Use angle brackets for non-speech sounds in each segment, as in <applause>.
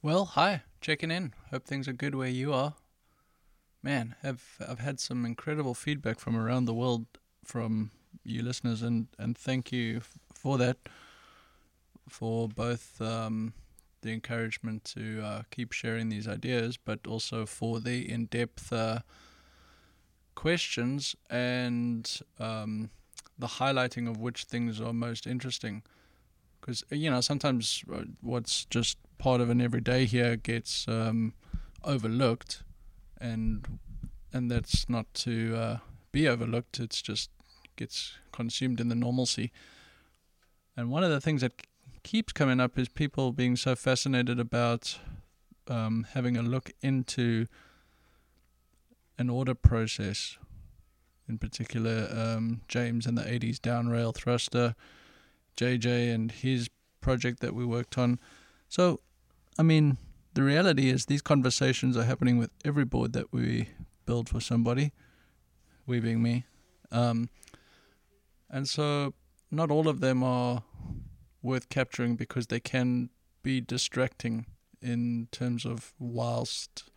Well, hi, checking in. Hope things are good where you are. Man, I've I've had some incredible feedback from around the world from you listeners, and and thank you f- for that. For both um, the encouragement to uh, keep sharing these ideas, but also for the in-depth uh, questions and um, the highlighting of which things are most interesting. Because you know sometimes uh, what's just part of an everyday here gets um, overlooked, and and that's not to uh, be overlooked. It's just gets consumed in the normalcy. And one of the things that keeps coming up is people being so fascinated about um, having a look into an order process. In particular, um, James and the 80s down rail thruster, JJ and his project that we worked on. So I mean, the reality is these conversations are happening with every board that we build for somebody, we being me. Um, and so not all of them are worth capturing because they can be distracting in terms of whilst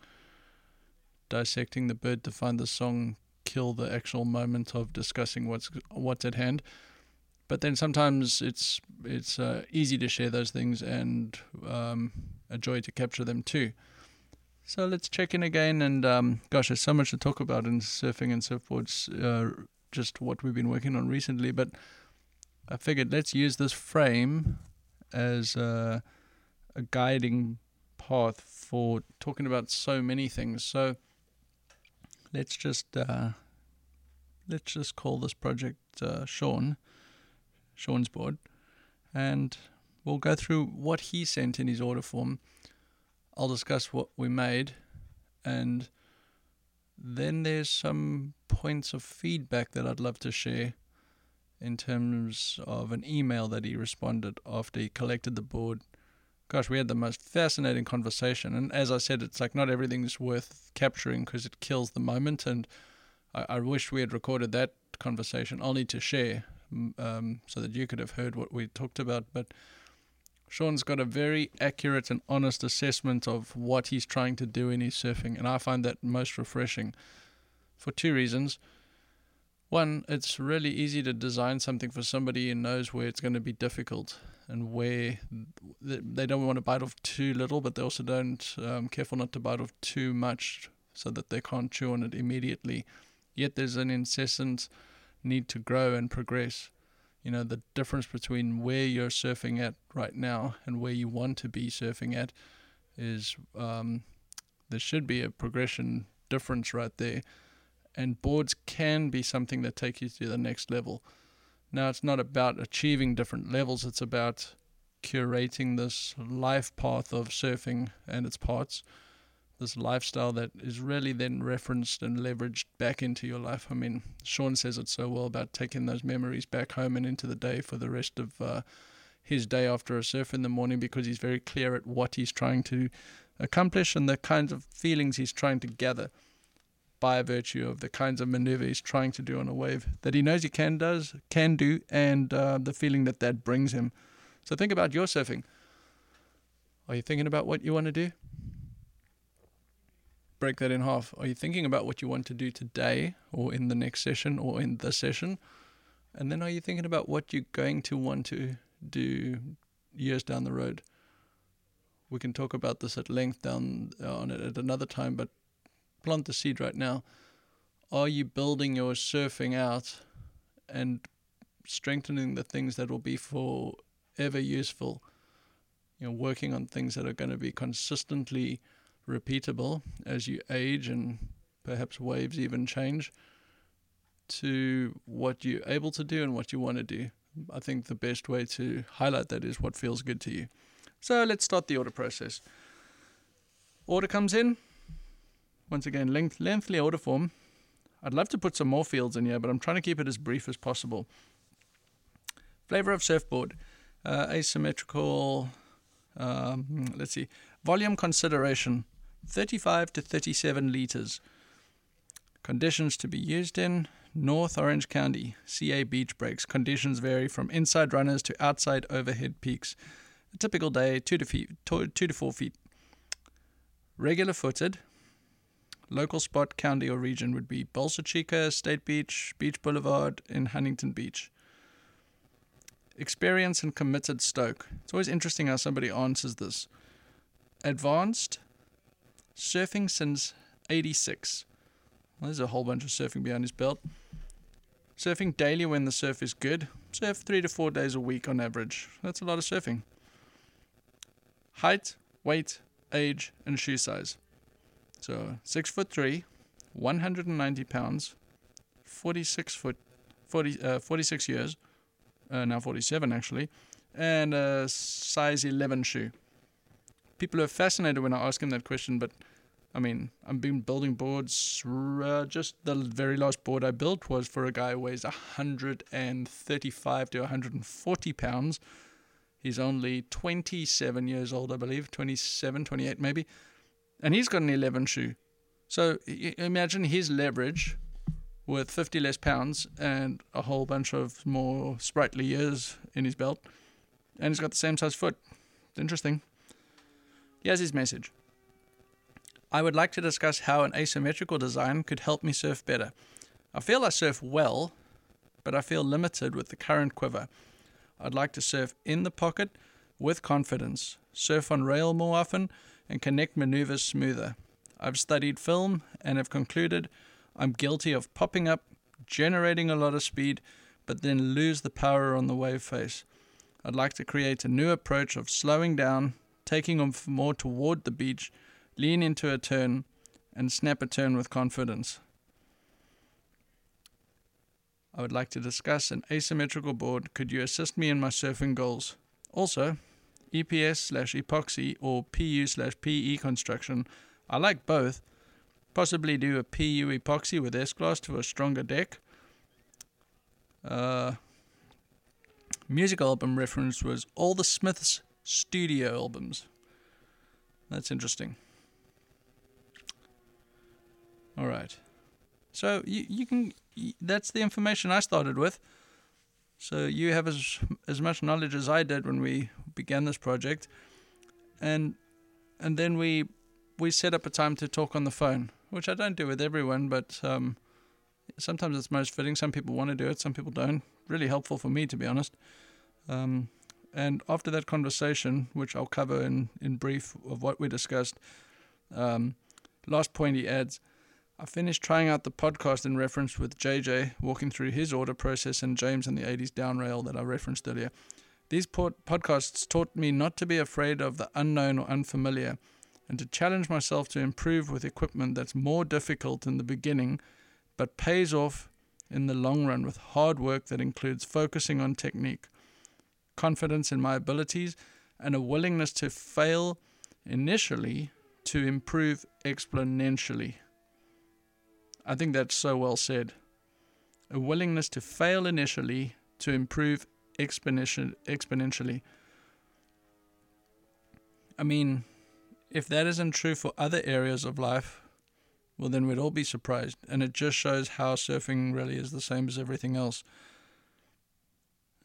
dissecting the bird to find the song kill the actual moment of discussing what's what's at hand but then sometimes it's it's uh, easy to share those things and um, a joy to capture them too. So let's check in again. And um, gosh, there's so much to talk about in surfing and surfboards, uh, just what we've been working on recently. But I figured let's use this frame as a, a guiding path for talking about so many things. So let's just uh, let's just call this project uh, Sean, Sean's board, and We'll go through what he sent in his order form. I'll discuss what we made, and then there's some points of feedback that I'd love to share in terms of an email that he responded after he collected the board. Gosh, we had the most fascinating conversation, and as I said, it's like not everything's worth capturing because it kills the moment, and I, I wish we had recorded that conversation only to share, um, so that you could have heard what we talked about, but. Sean's got a very accurate and honest assessment of what he's trying to do in his surfing, and I find that most refreshing for two reasons. One, it's really easy to design something for somebody who knows where it's going to be difficult and where they don't want to bite off too little, but they also don't um, careful not to bite off too much so that they can't chew on it immediately. Yet there's an incessant need to grow and progress. You know the difference between where you're surfing at right now and where you want to be surfing at is um, there should be a progression difference right there. And boards can be something that take you to the next level. Now it's not about achieving different levels it's about curating this life path of surfing and its parts this lifestyle that is really then referenced and leveraged back into your life. I mean, Sean says it so well about taking those memories back home and into the day for the rest of uh, his day after a surf in the morning because he's very clear at what he's trying to accomplish and the kinds of feelings he's trying to gather by virtue of the kinds of maneuver he's trying to do on a wave that he knows he can does can do and uh, the feeling that that brings him. So think about your surfing. Are you thinking about what you want to do? Break that in half. Are you thinking about what you want to do today or in the next session or in the session? And then are you thinking about what you're going to want to do years down the road? We can talk about this at length down uh, on it at another time, but plant the seed right now. Are you building your surfing out and strengthening the things that will be forever useful? You know, working on things that are going to be consistently repeatable as you age and perhaps waves even change to what you're able to do and what you want to do. I think the best way to highlight that is what feels good to you. So let's start the order process. Order comes in. Once again, length, lengthy order form. I'd love to put some more fields in here, but I'm trying to keep it as brief as possible. Flavor of surfboard, uh, asymmetrical. Um, let's see, volume consideration. 35 to 37 litres. Conditions to be used in North Orange County, CA beach breaks. Conditions vary from inside runners to outside overhead peaks. A typical day, 2 to, feet, two to 4 feet. Regular footed. Local spot, county, or region would be Bolsa Chica, State Beach, Beach Boulevard, in Huntington Beach. Experience and committed Stoke. It's always interesting how somebody answers this. Advanced, surfing since 86. Well, there's a whole bunch of surfing behind his belt. Surfing daily when the surf is good. Surf three to four days a week on average. That's a lot of surfing. Height, weight, age, and shoe size. So six foot three, 190 pounds, 46 foot, 40, uh, 46 years, uh, now 47 actually, and a size 11 shoe. People are fascinated when I ask him that question, but I mean, I've been building boards. Uh, just the very last board I built was for a guy who weighs 135 to 140 pounds. He's only 27 years old, I believe, 27, 28 maybe. And he's got an 11 shoe. So imagine his leverage with 50 less pounds and a whole bunch of more sprightly years in his belt. And he's got the same size foot. It's interesting. Here's his message. I would like to discuss how an asymmetrical design could help me surf better. I feel I surf well, but I feel limited with the current quiver. I'd like to surf in the pocket with confidence, surf on rail more often, and connect maneuvers smoother. I've studied film and have concluded I'm guilty of popping up, generating a lot of speed, but then lose the power on the wave face. I'd like to create a new approach of slowing down, taking off more toward the beach, lean into a turn, and snap a turn with confidence. I would like to discuss an asymmetrical board. Could you assist me in my surfing goals? Also, EPS slash epoxy or PU slash PE construction. I like both. Possibly do a PU epoxy with S glass to a stronger deck. Uh, music album reference was all the Smiths studio albums. That's interesting. All right. So you you can that's the information I started with. So you have as as much knowledge as I did when we began this project, and and then we we set up a time to talk on the phone, which I don't do with everyone, but um, sometimes it's most fitting. Some people want to do it, some people don't. Really helpful for me, to be honest. Um, and after that conversation, which I'll cover in, in brief of what we discussed, um, last point he adds I finished trying out the podcast in reference with JJ walking through his order process and James and the 80s down rail that I referenced earlier. These podcasts taught me not to be afraid of the unknown or unfamiliar and to challenge myself to improve with equipment that's more difficult in the beginning but pays off in the long run with hard work that includes focusing on technique, confidence in my abilities, and a willingness to fail initially to improve exponentially. I think that's so well said. A willingness to fail initially to improve exponentially. I mean, if that isn't true for other areas of life, well, then we'd all be surprised. And it just shows how surfing really is the same as everything else.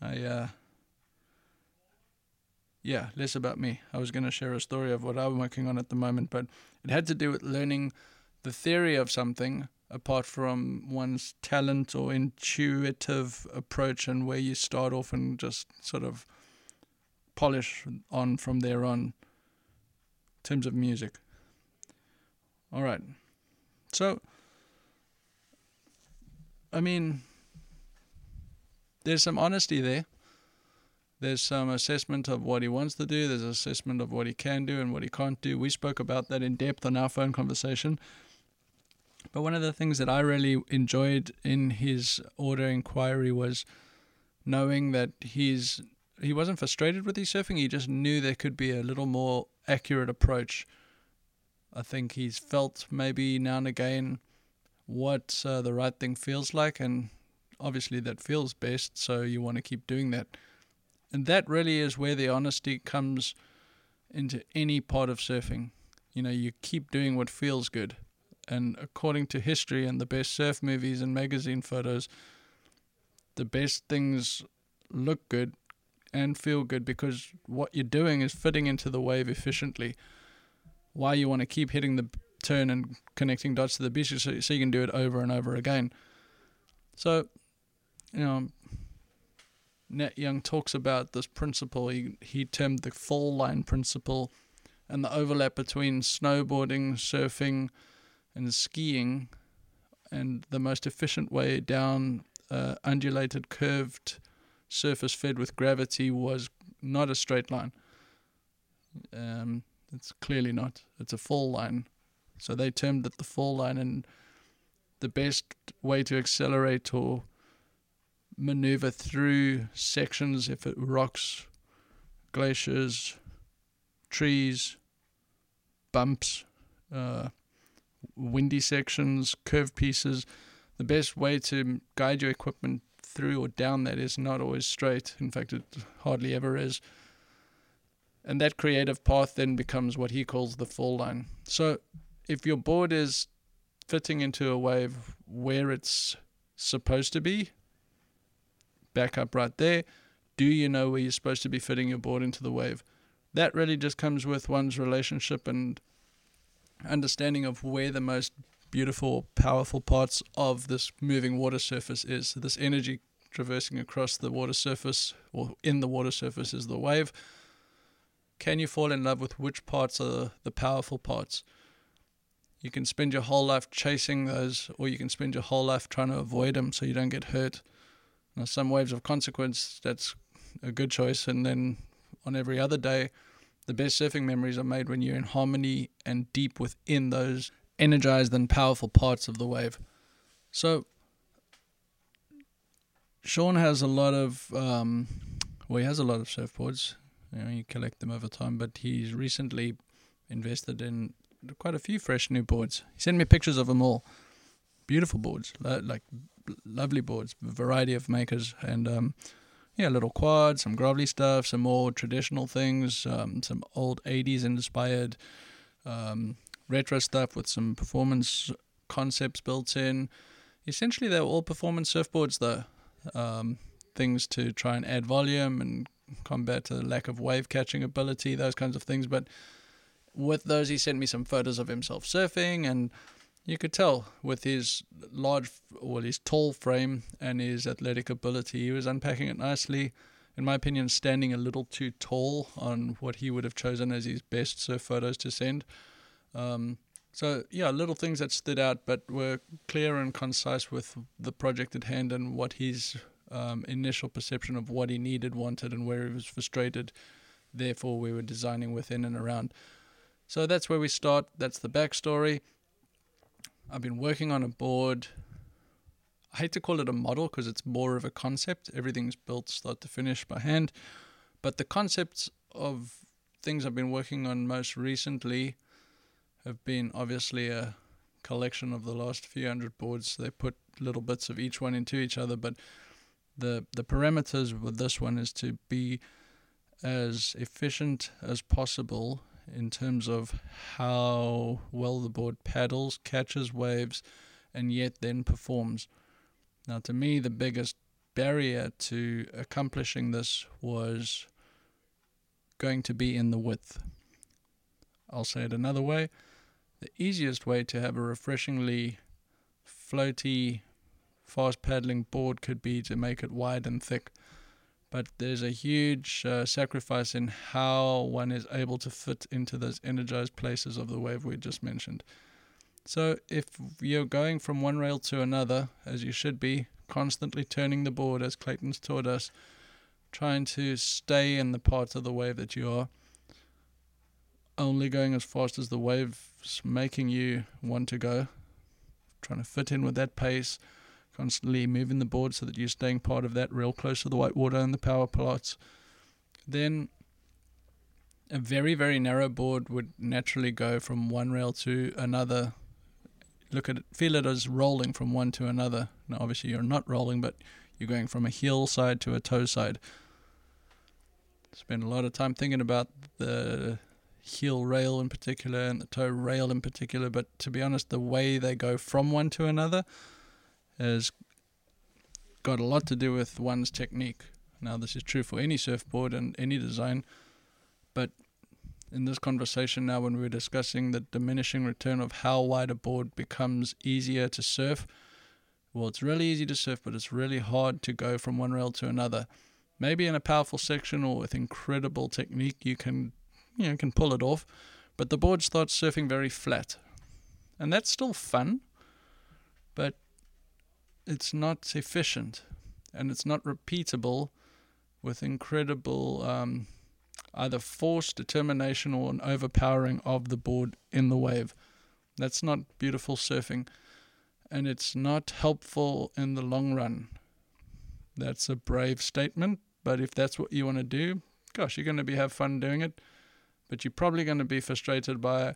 I, uh, yeah, less about me. I was going to share a story of what I'm working on at the moment, but it had to do with learning the theory of something apart from one's talent or intuitive approach and where you start off and just sort of polish on from there on in terms of music. All right. So, I mean, there's some honesty there. There's some assessment of what he wants to do. There's assessment of what he can do and what he can't do. We spoke about that in depth on our phone conversation. But one of the things that I really enjoyed in his order inquiry was knowing that he's he wasn't frustrated with his surfing. He just knew there could be a little more accurate approach. I think he's felt maybe now and again what uh, the right thing feels like, and obviously that feels best. So you want to keep doing that, and that really is where the honesty comes into any part of surfing. You know, you keep doing what feels good and according to history and the best surf movies and magazine photos, the best things look good and feel good because what you're doing is fitting into the wave efficiently. why you want to keep hitting the turn and connecting dots to the beach so, so you can do it over and over again. So, you know, Nat Young talks about this principle. He, he termed the fall line principle and the overlap between snowboarding, surfing, and skiing, and the most efficient way down uh, undulated, curved surface fed with gravity was not a straight line. Um, it's clearly not. It's a fall line. So they termed it the fall line, and the best way to accelerate or maneuver through sections, if it rocks, glaciers, trees, bumps, uh, windy sections, curved pieces, the best way to guide your equipment through or down that is not always straight. In fact, it hardly ever is. And that creative path then becomes what he calls the fall line. So if your board is fitting into a wave where it's supposed to be, back up right there. Do you know where you're supposed to be fitting your board into the wave? That really just comes with one's relationship and understanding of where the most beautiful, powerful parts of this moving water surface is. This energy traversing across the water surface or in the water surface is the wave. Can you fall in love with which parts are the powerful parts? You can spend your whole life chasing those, or you can spend your whole life trying to avoid them so you don't get hurt. Now, some waves of consequence, that's a good choice. And then on every other day, the best surfing memories are made when you're in harmony and deep within those energized and powerful parts of the wave. So, Sean has a lot of, um, well, he has a lot of surfboards. You know, you collect them over time, but he's recently invested in quite a few fresh new boards. He sent me pictures of them all. Beautiful boards, like lovely boards, variety of makers, and um, yeah, little quads, some grovelly stuff, some more traditional things, um, some old 80s inspired um, retro stuff with some performance concepts built in. Essentially, they were all performance surfboards, though. Um, things to try and add volume and combat the lack of wave catching ability, those kinds of things. But with those, he sent me some photos of himself surfing, and you could tell with his large, well, his tall frame and his athletic ability, he was unpacking it nicely. In my opinion, standing a little too tall on what he would have chosen as his best surf photos to send. Um, so yeah, little things that stood out, but were clear and concise with the project at hand and what his um, initial perception of what he needed, wanted, and where he was frustrated. Therefore, we were designing within and around. So that's where we start. That's the backstory. I've been working on a board. I hate to call it a model because it's more of a concept. Everything's built start to finish by hand. But the concepts of things I've been working on most recently have been obviously a collection of the last few hundred boards. They put little bits of each one into each other, but the the parameters with this one is to be as efficient as possible in terms of how well the board paddles, catches waves, and yet then performs. Now, to me, the biggest barrier to accomplishing this was going to be in the width. I'll say it another way the easiest way to have a refreshingly floaty, fast paddling board could be to make it wide and thick. But there's a huge uh, sacrifice in how one is able to fit into those energized places of the wave we just mentioned. So if you're going from one rail to another, as you should be, constantly turning the board, as Clayton's taught us, trying to stay in the part of the wave that you are, only going as fast as the wave's making you want to go, trying to fit in with that pace, constantly moving the board so that you're staying part of that real close to the white water and the power plots, then a very, very narrow board would naturally go from one rail to another. Look at it, feel it as rolling from one to another. Now, obviously, you're not rolling, but you're going from a heel side to a toe side. Spend a lot of time thinking about the heel rail in particular and the toe rail in particular, but to be honest, the way they go from one to another has got a lot to do with one's technique. Now, this is true for any surfboard and any design, but in this conversation now when we were discussing the diminishing return of how wide a board becomes easier to surf. Well, it's really easy to surf, but it's really hard to go from one rail to another. Maybe in a powerful section or with incredible technique, you can, you know, can pull it off, but the board starts surfing very flat, and that's still fun, but it's not efficient, and it's not repeatable with incredible um, either force, determination, or an overpowering of the board in the wave. That's not beautiful surfing, and it's not helpful in the long run. That's a brave statement, but if that's what you want to do, gosh, you're going to be have fun doing it, but you're probably going to be frustrated by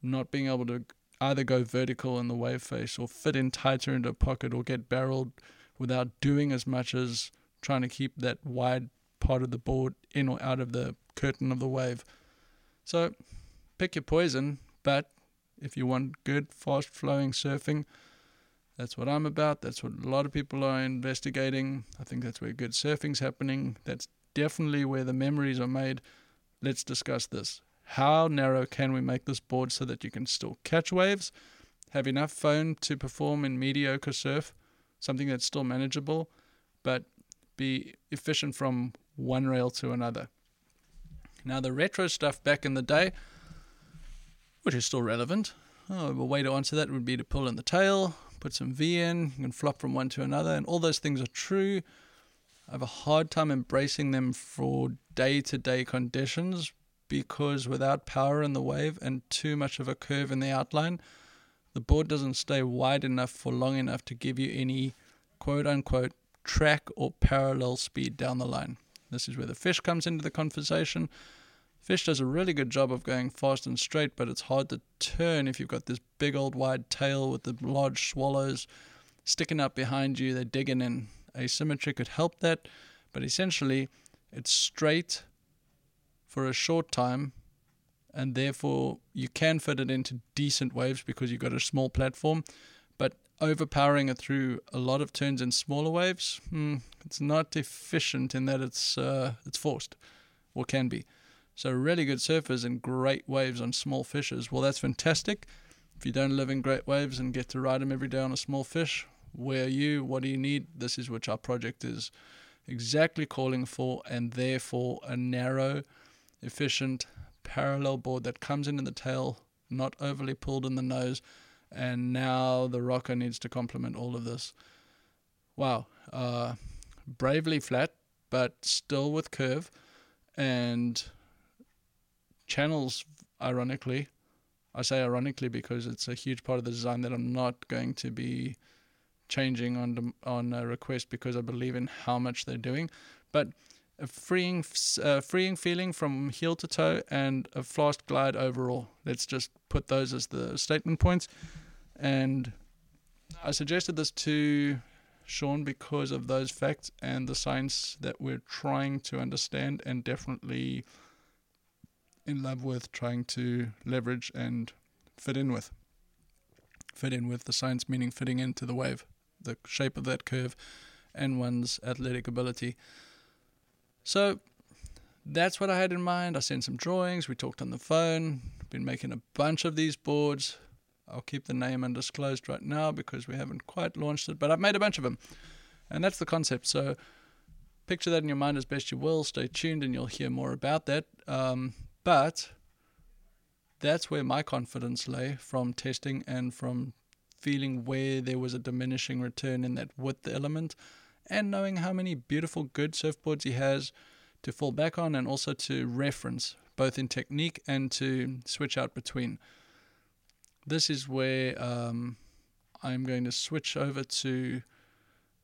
not being able to either go vertical in the wave face or fit in tighter into a pocket or get barreled without doing as much as trying to keep that wide part of the board in or out of the curtain of the wave. So pick your poison, but if you want good, fast flowing surfing, that's what I'm about. That's what a lot of people are investigating. I think that's where good surfing's happening. That's definitely where the memories are made. Let's discuss this. How narrow can we make this board so that you can still catch waves, have enough foam to perform in mediocre surf, something that's still manageable, but be efficient from one rail to another. Now, the retro stuff back in the day, which is still relevant, oh, a way to answer that would be to pull in the tail, put some V in, and flop from one to another, and all those things are true. I have a hard time embracing them for day to day conditions because without power in the wave and too much of a curve in the outline, the board doesn't stay wide enough for long enough to give you any quote unquote track or parallel speed down the line. This is where the fish comes into the conversation. Fish does a really good job of going fast and straight, but it's hard to turn if you've got this big old wide tail with the large swallows sticking up behind you. They're digging in. Asymmetry could help that, but essentially, it's straight for a short time, and therefore you can fit it into decent waves because you've got a small platform. But overpowering it through a lot of turns in smaller waves, hmm, it's not efficient in that it's uh, it's forced, or can be. So really good surfers and great waves on small fishes. Well, that's fantastic. If you don't live in great waves and get to ride them every day on a small fish, where are you? What do you need? This is which our project is exactly calling for, and therefore a narrow, efficient, parallel board that comes in in the tail, not overly pulled in the nose, and now the rocker needs to complement all of this. Wow, uh, bravely flat, but still with curve, and channels. Ironically, I say ironically because it's a huge part of the design that I'm not going to be changing on on a request because I believe in how much they're doing, but a freeing uh, freeing feeling from heel to toe and a fast glide overall. Let's just put those as the statement points. And I suggested this to Sean because of those facts and the science that we're trying to understand and definitely in love with trying to leverage and fit in with. Fit in with the science meaning fitting into the wave, the shape of that curve, and one's athletic ability. So that's what I had in mind. I sent some drawings, we talked on the phone, been making a bunch of these boards. I'll keep the name undisclosed right now because we haven't quite launched it, but I've made a bunch of them. And that's the concept. So picture that in your mind as best you will. Stay tuned and you'll hear more about that. Um, but that's where my confidence lay from testing and from feeling where there was a diminishing return in that width element and knowing how many beautiful, good surfboards he has to fall back on and also to reference, both in technique and to switch out between. This is where um, I'm going to switch over to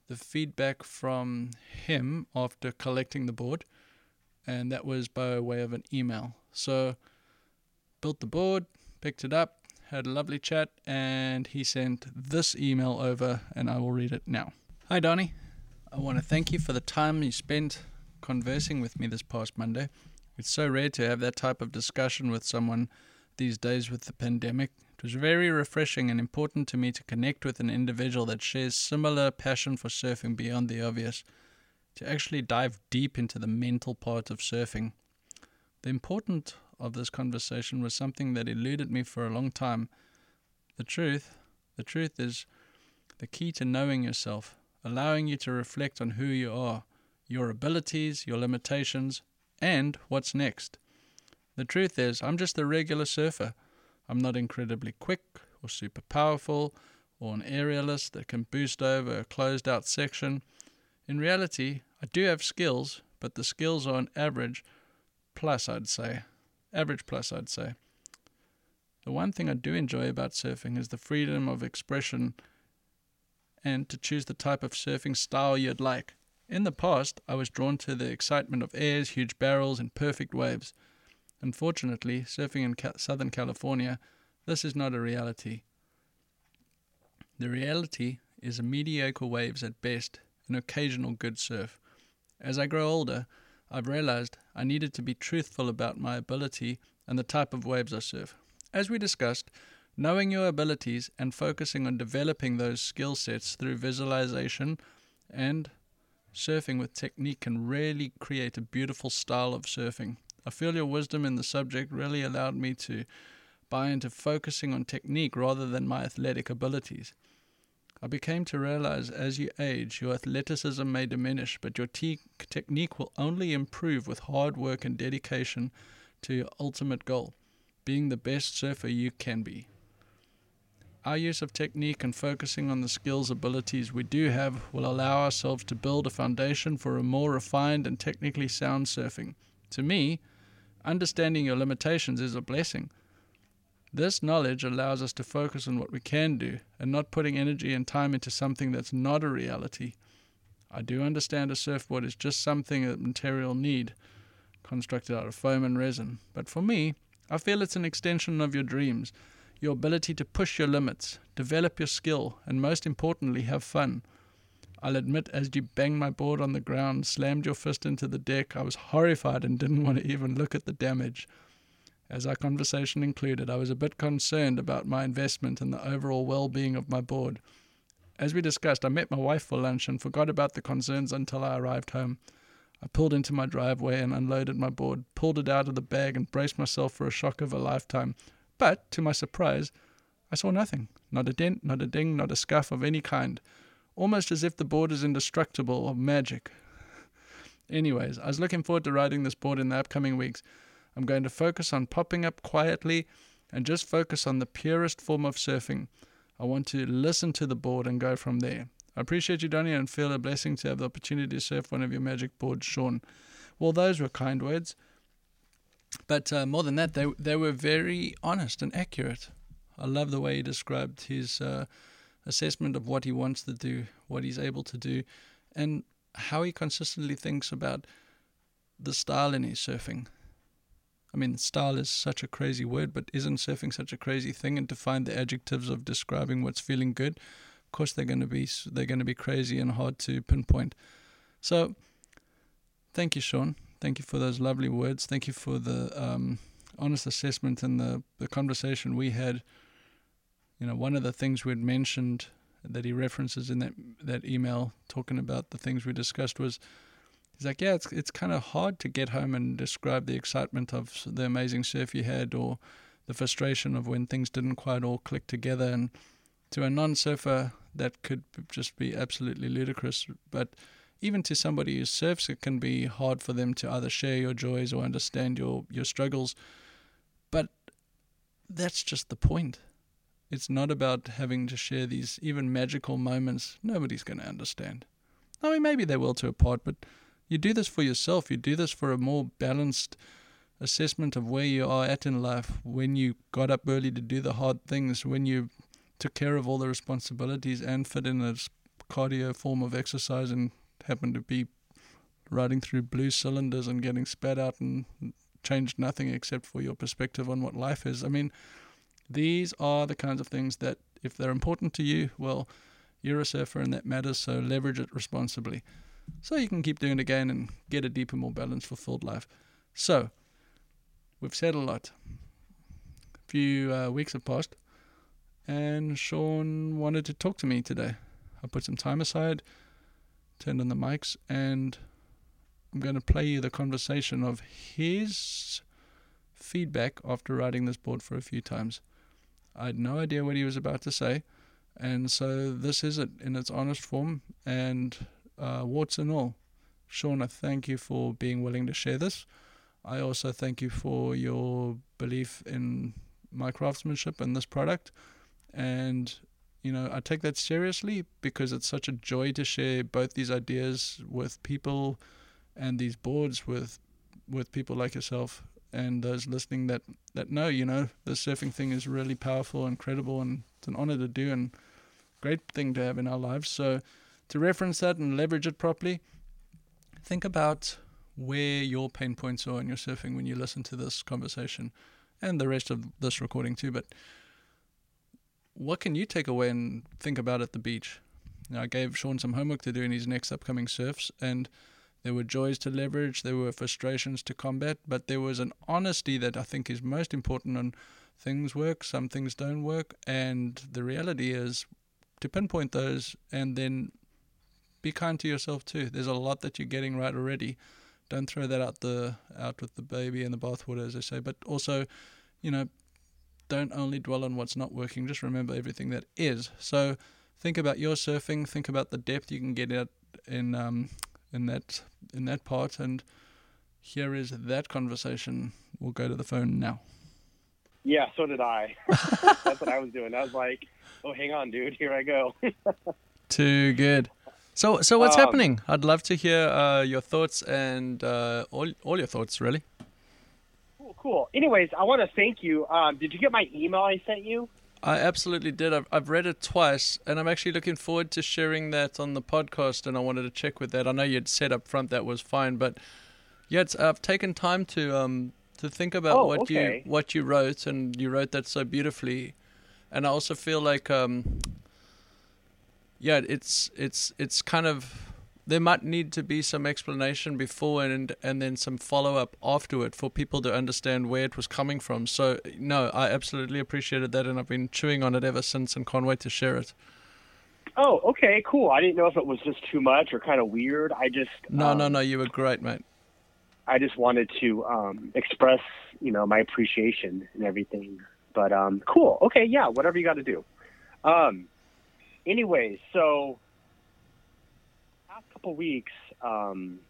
the feedback from him after collecting the board, and that was by way of an email. So, built the board, picked it up, had a lovely chat, and he sent this email over, and I will read it now. Hi, Donnie. I want to thank you for the time you spent conversing with me this past Monday. It's so rare to have that type of discussion with someone these days with the pandemic. It was very refreshing and important to me to connect with an individual that shares similar passion for surfing beyond the obvious, to actually dive deep into the mental part of surfing. The importance of this conversation was something that eluded me for a long time. The truth, the truth is the key to knowing yourself, allowing you to reflect on who you are, your abilities, your limitations, and what's next. The truth is, I'm just a regular surfer. I'm not incredibly quick or super powerful or an aerialist that can boost over a closed out section. In reality, I do have skills, but the skills are an average plus, I'd say. Average plus, I'd say. The one thing I do enjoy about surfing is the freedom of expression and to choose the type of surfing style you'd like. In the past, I was drawn to the excitement of airs, huge barrels, and perfect waves. Unfortunately, surfing in Southern California, this is not a reality. The reality is mediocre waves at best, an occasional good surf. As I grow older, I've realized I needed to be truthful about my ability and the type of waves I surf. As we discussed, knowing your abilities and focusing on developing those skill sets through visualization and surfing with technique can really create a beautiful style of surfing. I feel your wisdom in the subject really allowed me to buy into focusing on technique rather than my athletic abilities. I became to realize as you age, your athleticism may diminish, but your te- technique will only improve with hard work and dedication to your ultimate goal being the best surfer you can be. Our use of technique and focusing on the skills abilities we do have will allow ourselves to build a foundation for a more refined and technically sound surfing. To me, understanding your limitations is a blessing. This knowledge allows us to focus on what we can do and not putting energy and time into something that's not a reality. I do understand a surfboard is just something a material need, constructed out of foam and resin, but for me, I feel it's an extension of your dreams, your ability to push your limits, develop your skill, and most importantly, have fun. I'll admit, as you banged my board on the ground, slammed your fist into the deck, I was horrified and <laughs> didn't want to even look at the damage. As our conversation included, I was a bit concerned about my investment and the overall well being of my board. As we discussed, I met my wife for lunch and forgot about the concerns until I arrived home. I pulled into my driveway and unloaded my board, pulled it out of the bag, and braced myself for a shock of a lifetime. But, to my surprise, I saw nothing not a dent, not a ding, not a scuff of any kind, almost as if the board is indestructible or magic. <laughs> Anyways, I was looking forward to riding this board in the upcoming weeks. I'm going to focus on popping up quietly and just focus on the purest form of surfing. I want to listen to the board and go from there. I appreciate you, Donny, and feel a blessing to have the opportunity to surf one of your magic boards, Sean. Well, those were kind words. But uh, more than that, they, they were very honest and accurate. I love the way he described his uh, assessment of what he wants to do, what he's able to do, and how he consistently thinks about the style in his surfing. I mean, style is such a crazy word, but isn't surfing such a crazy thing? And to find the adjectives of describing what's feeling good, of course they're going to be they're going to be crazy and hard to pinpoint. So, thank you, Sean. Thank you for those lovely words. Thank you for the um, honest assessment and the the conversation we had. You know, one of the things we'd mentioned that he references in that that email talking about the things we discussed was he's like, yeah, it's it's kind of hard to get home and describe the excitement of the amazing surf you had or the frustration of when things didn't quite all click together. And to a non-surfer, that could just be absolutely ludicrous. But even to somebody who surfs, it can be hard for them to either share your joys or understand your your struggles. But that's just the point. It's not about having to share these even magical moments. Nobody's going to understand. I mean, maybe they will to a part, but you do this for yourself. You do this for a more balanced assessment of where you are at in life when you got up early to do the hard things, when you took care of all the responsibilities and fit in a cardio form of exercise and happened to be riding through blue cylinders and getting spat out and changed nothing except for your perspective on what life is. I mean, these are the kinds of things that, if they're important to you, well, you're a surfer and that matters, so leverage it responsibly so you can keep doing it again and get a deeper, more balanced, fulfilled life. So, we've said a lot. A few uh, weeks have passed, and Sean wanted to talk to me today. I put some time aside, turned on the mics, and I'm going to play you the conversation of his feedback after riding this board for a few times. I had no idea what he was about to say, and so this is it in its honest form and uh, warts and all. Sean, I thank you for being willing to share this. I also thank you for your belief in my craftsmanship and this product. And, you know, I take that seriously because it's such a joy to share both these ideas with people and these boards with with people like yourself and those listening that, that know, you know, the surfing thing is really powerful and credible and it's an honor to do and great thing to have in our lives. So to reference that and leverage it properly, think about where your pain points are in your surfing when you listen to this conversation and the rest of this recording too. But what can you take away and think about at the beach? Now, I gave Sean some homework to do in his next upcoming surfs, and there were joys to leverage, there were frustrations to combat, but there was an honesty that I think is most important on things work, some things don't work, and the reality is to pinpoint those and then be kind to yourself too. There's a lot that you're getting right already. Don't throw that out the out with the baby and the bathwater, as I say. But also, you know, don't only dwell on what's not working. Just remember everything that is. So think about your surfing. Think about the depth you can get at in um, in that in that part. And here is that conversation. We'll go to the phone now. Yeah, so did I. <laughs> That's what I was doing. I was like, "Oh, hang on, dude. Here I go." <laughs> Too good. So, so what's um, happening? I'd love to hear uh, your thoughts and uh, all all your thoughts, really. Cool, cool. Anyways, I want to thank you. Um, did you get my email I sent you? I absolutely did. I've, I've read it twice, and I'm actually looking forward to sharing that on the podcast. And I wanted to check with that. I know you'd said up front that was fine, but yeah, I've taken time to um to think about oh, what okay. you what you wrote, and you wrote that so beautifully. And I also feel like um yeah, it's it's it's kind of there might need to be some explanation before and and then some follow up afterward for people to understand where it was coming from. So no, I absolutely appreciated that, and I've been chewing on it ever since, and can't wait to share it. Oh, okay, cool. I didn't know if it was just too much or kind of weird. I just no, um, no, no. You were great, mate. I just wanted to um, express, you know, my appreciation and everything. But um, cool. Okay, yeah, whatever you got to do. Um, anyways, so couple weeks, um,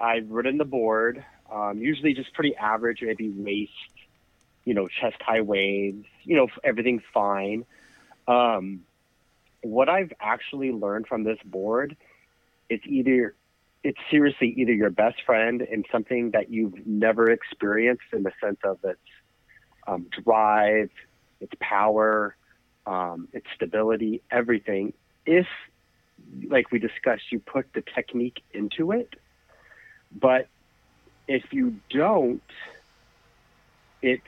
I've ridden the board. Um, usually just pretty average, maybe waist, you know, chest high waves. You know, everything's fine. Um, what I've actually learned from this board, it's either it's seriously either your best friend and something that you've never experienced in the sense of its um, drive, its power, um, its stability, everything. If, like we discussed, you put the technique into it, but if you don't, it's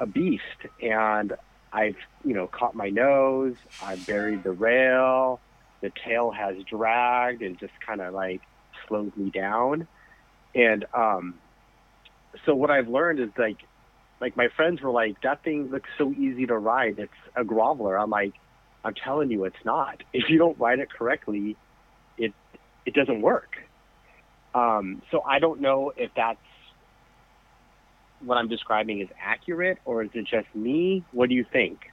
a beast. And I've, you know, caught my nose, I've buried the rail, the tail has dragged and just kind of like slowed me down. And um, so what I've learned is like like my friends were like, that thing looks so easy to ride. It's a groveler. I'm like, I'm telling you, it's not. If you don't write it correctly, it it doesn't work. Um, so I don't know if that's what I'm describing is accurate or is it just me? What do you think?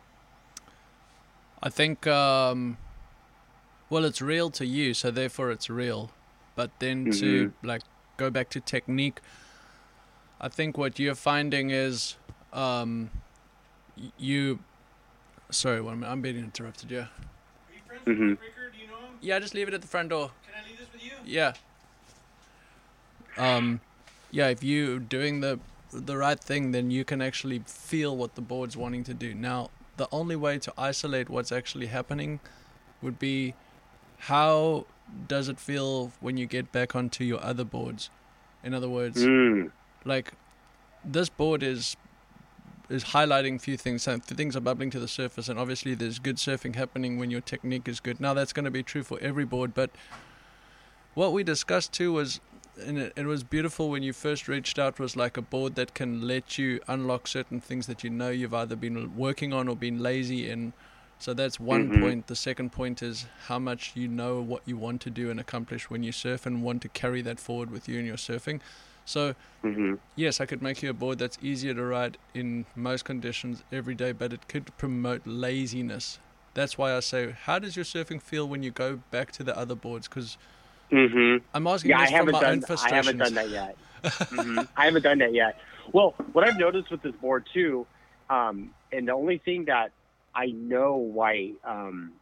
I think, um, well, it's real to you, so therefore it's real. But then mm-hmm. to like go back to technique I think what you're finding is um, you. Sorry, one minute. I'm being interrupted. Yeah. Mm-hmm. Yeah, just leave it at the front door. Can I leave this with you? Yeah. Um, yeah. If you doing the the right thing, then you can actually feel what the board's wanting to do. Now, the only way to isolate what's actually happening would be how does it feel when you get back onto your other boards? In other words, mm like this board is is highlighting a few things. Some things are bubbling to the surface, and obviously there's good surfing happening when your technique is good. Now that's going to be true for every board, but what we discussed too was, and it, it was beautiful when you first reached out, was like a board that can let you unlock certain things that you know you've either been working on or been lazy in. So that's one mm-hmm. point. The second point is how much you know what you want to do and accomplish when you surf and want to carry that forward with you in your surfing. So hmm yes, I could make you a board that's easier to ride in most conditions every day, but it could promote laziness. That's why I say, how does your surfing feel when you go back to the other boards? Because hmm I'm asking Yeah, I this from haven't my own done. I haven't done that yet. <laughs> hmm I haven't done that yet. Well, what I've noticed with this board too, um, and the only thing that I know why um,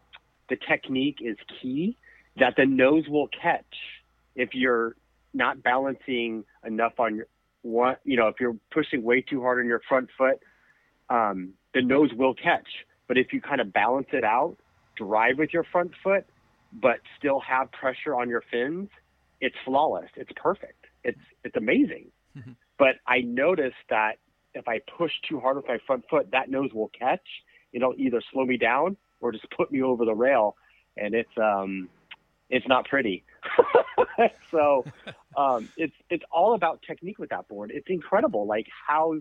the technique is key, that the nose will catch if you're not balancing enough on your one. You know, if you're pushing way too hard on your front foot, um, the nose will catch. But if you kind of balance it out, drive with your front foot, but still have pressure on your fins, it's flawless. It's perfect. It's it's amazing. Mhm. But I noticed that if I push too hard with my front foot, that nose will catch. It'll either slow me down or just put me over the rail, and it's um it's not pretty. <laughs> so um, it's it's all about technique with that board. It's incredible, like how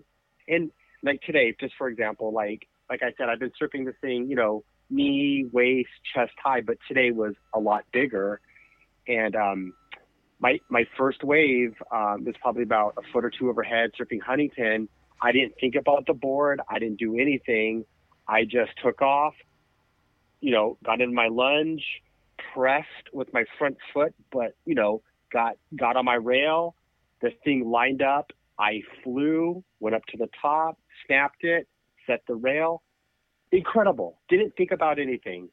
and like today, just for example, like like I said, I've been surfing this thing, you know, knee, waist, chest high, but today was a lot bigger, and um, my my first wave um, was probably about a foot or two overhead, surfing Huntington. I didn't think about the board. I didn't do anything. I just took off, you know, got in my lunge, pressed with my front foot, but you know, got got on my rail. The thing lined up. I flew, went up to the top, snapped it, set the rail. Incredible. Didn't think about anything.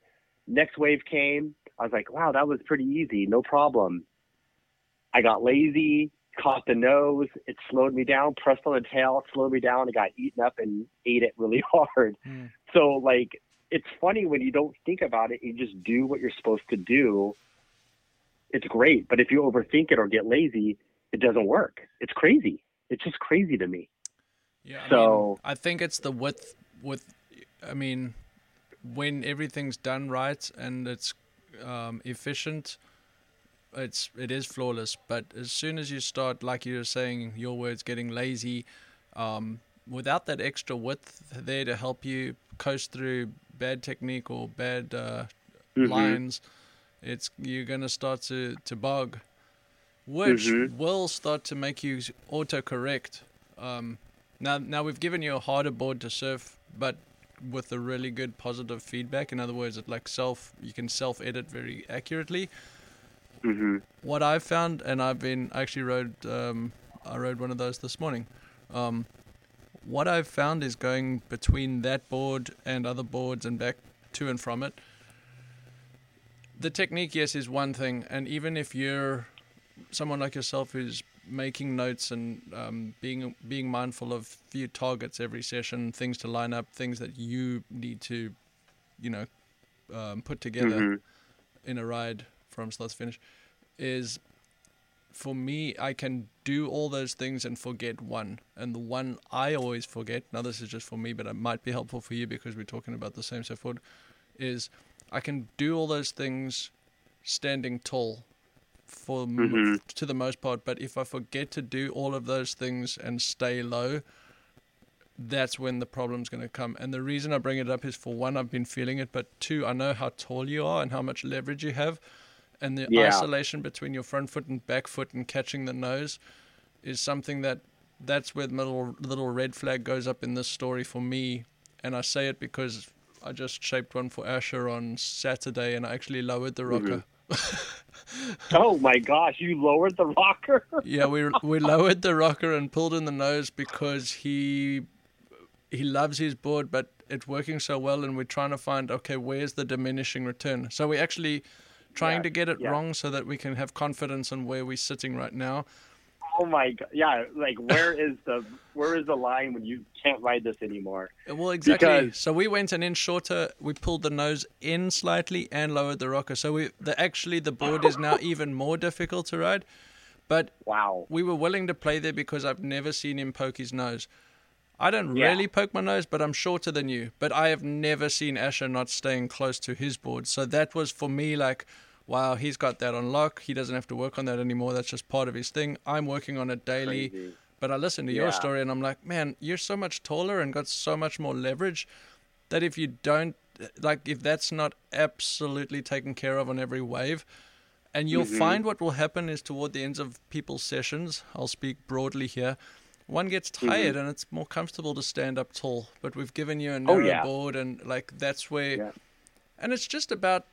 Next wave came. I was like, wow, that was pretty easy. No problem. I got lazy, caught the nose. It slowed me down, pressed on the tail, slowed me down. It got eaten up and ate it really <laughs> hard. Hmm. So, like, it's funny when you don't think about it, you just do what you're supposed to do. It's great. But if you overthink it or get lazy, it doesn't work. It's crazy. It's just crazy to me. Yeah, I So- mean, I think it's the width with, I mean, when everything's done right and it's um, efficient, it's it is flawless. But as soon as you start, like you were saying, your words getting lazy, um, without that extra width there to help you coast through bad technique or bad uh, Mhm. lines, it's you're gonna start to to bog, which Mhm. will start to make you autocorrect. Um, now, now we've given you a harder board to surf, but with a really good positive feedback. In other words, it like self you can self edit very accurately. hmm What I've found, and I've been I actually rode um, I rode one of those this morning. Um, what I've found is going between that board and other boards and back to and from it. The technique, yes, is one thing, and even if you're someone like yourself who's making notes and um, being being mindful of few targets every session, things to line up, things that you need to, you know, um, put together Mhm. in a ride from start to finish, is for me, I can do all those things and forget one. And the one I always forget, now this is just for me, but it might be helpful for you because we're talking about the same surfboard, is I can do all those things standing tall for m- Mhm. to the most part. But if I forget to do all of those things and stay low, that's when the problem's going to come. And the reason I bring it up is for one, I've been feeling it, but two, I know how tall you are and how much leverage you have. And the Yeah. isolation between your front foot and back foot and catching the nose is something that that's where the little, little red flag goes up in this story for me. And I say it because I just shaped one for Asher on Saturday and I actually lowered the rocker. Mm-hmm. <laughs> Oh my gosh, you lowered the rocker? yeah, we we lowered the rocker and pulled in the nose because he he loves his board, but it's working so well, and we're trying to find okay, where's the diminishing return? So we're actually trying Yeah, to get it yeah. wrong so that we can have confidence in where we're sitting right now. Oh my god! Yeah, like where is the where is the line when you can't ride this anymore? Uh, Well, exactly. Because- so we went an inch shorter. We pulled the nose in slightly and lowered the rocker. So we the actually the board is now <laughs> even more difficult to ride. But Wow. we were willing to play there because I've never seen him poke his nose. I don't Yeah. really poke my nose, but I'm shorter than you. But I have never seen Asher not staying close to his board. So that was for me like, wow, he's got that on lock. He doesn't have to work on that anymore. That's just part of his thing. I'm working on it daily. Crazy. But I listen to your story and I'm like, man, you're so much taller and got so much more leverage that if you don't, like, if that's not absolutely taken care of on every wave, And you'll Mhm. find what will happen is toward the ends of people's sessions, I'll speak broadly here, one gets mm-hmm. tired and it's more comfortable to stand up tall. But we've given you a oh, narrow Oh, yeah. board and like that's where Yeah. and it's just about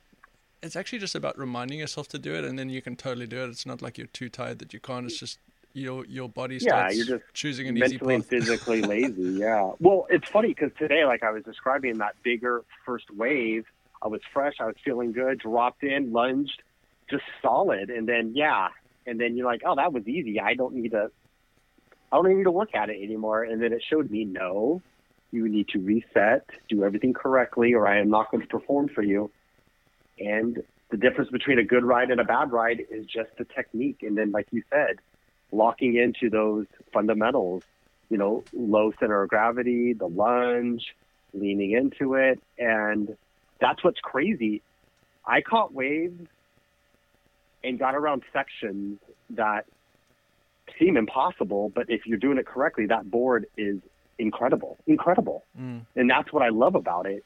it's actually just about reminding yourself to do it and then you can totally do it. It's not like you're too tired that you can't. It's just your your body Yeah, starts you're just choosing an easy mentally and physically <laughs> lazy. Yeah. Well, it's funny because today, like I was describing that bigger first wave, I was fresh, I was feeling good, dropped in, lunged, just solid, and then yeah, and then you're like, oh, that was easy. I don't need to, I don't need to look at it anymore. And then it showed me, no, you need to reset, do everything correctly, or I am not going to perform for you. And the difference between a good ride and a bad ride is just the technique. And then, like you said, locking into those fundamentals, you know, low center of gravity, the lunge, leaning into it. And that's what's crazy. I caught waves and got around sections that seem impossible, but if you're doing it correctly, that board is incredible, incredible. Mm. And that's what I love about it.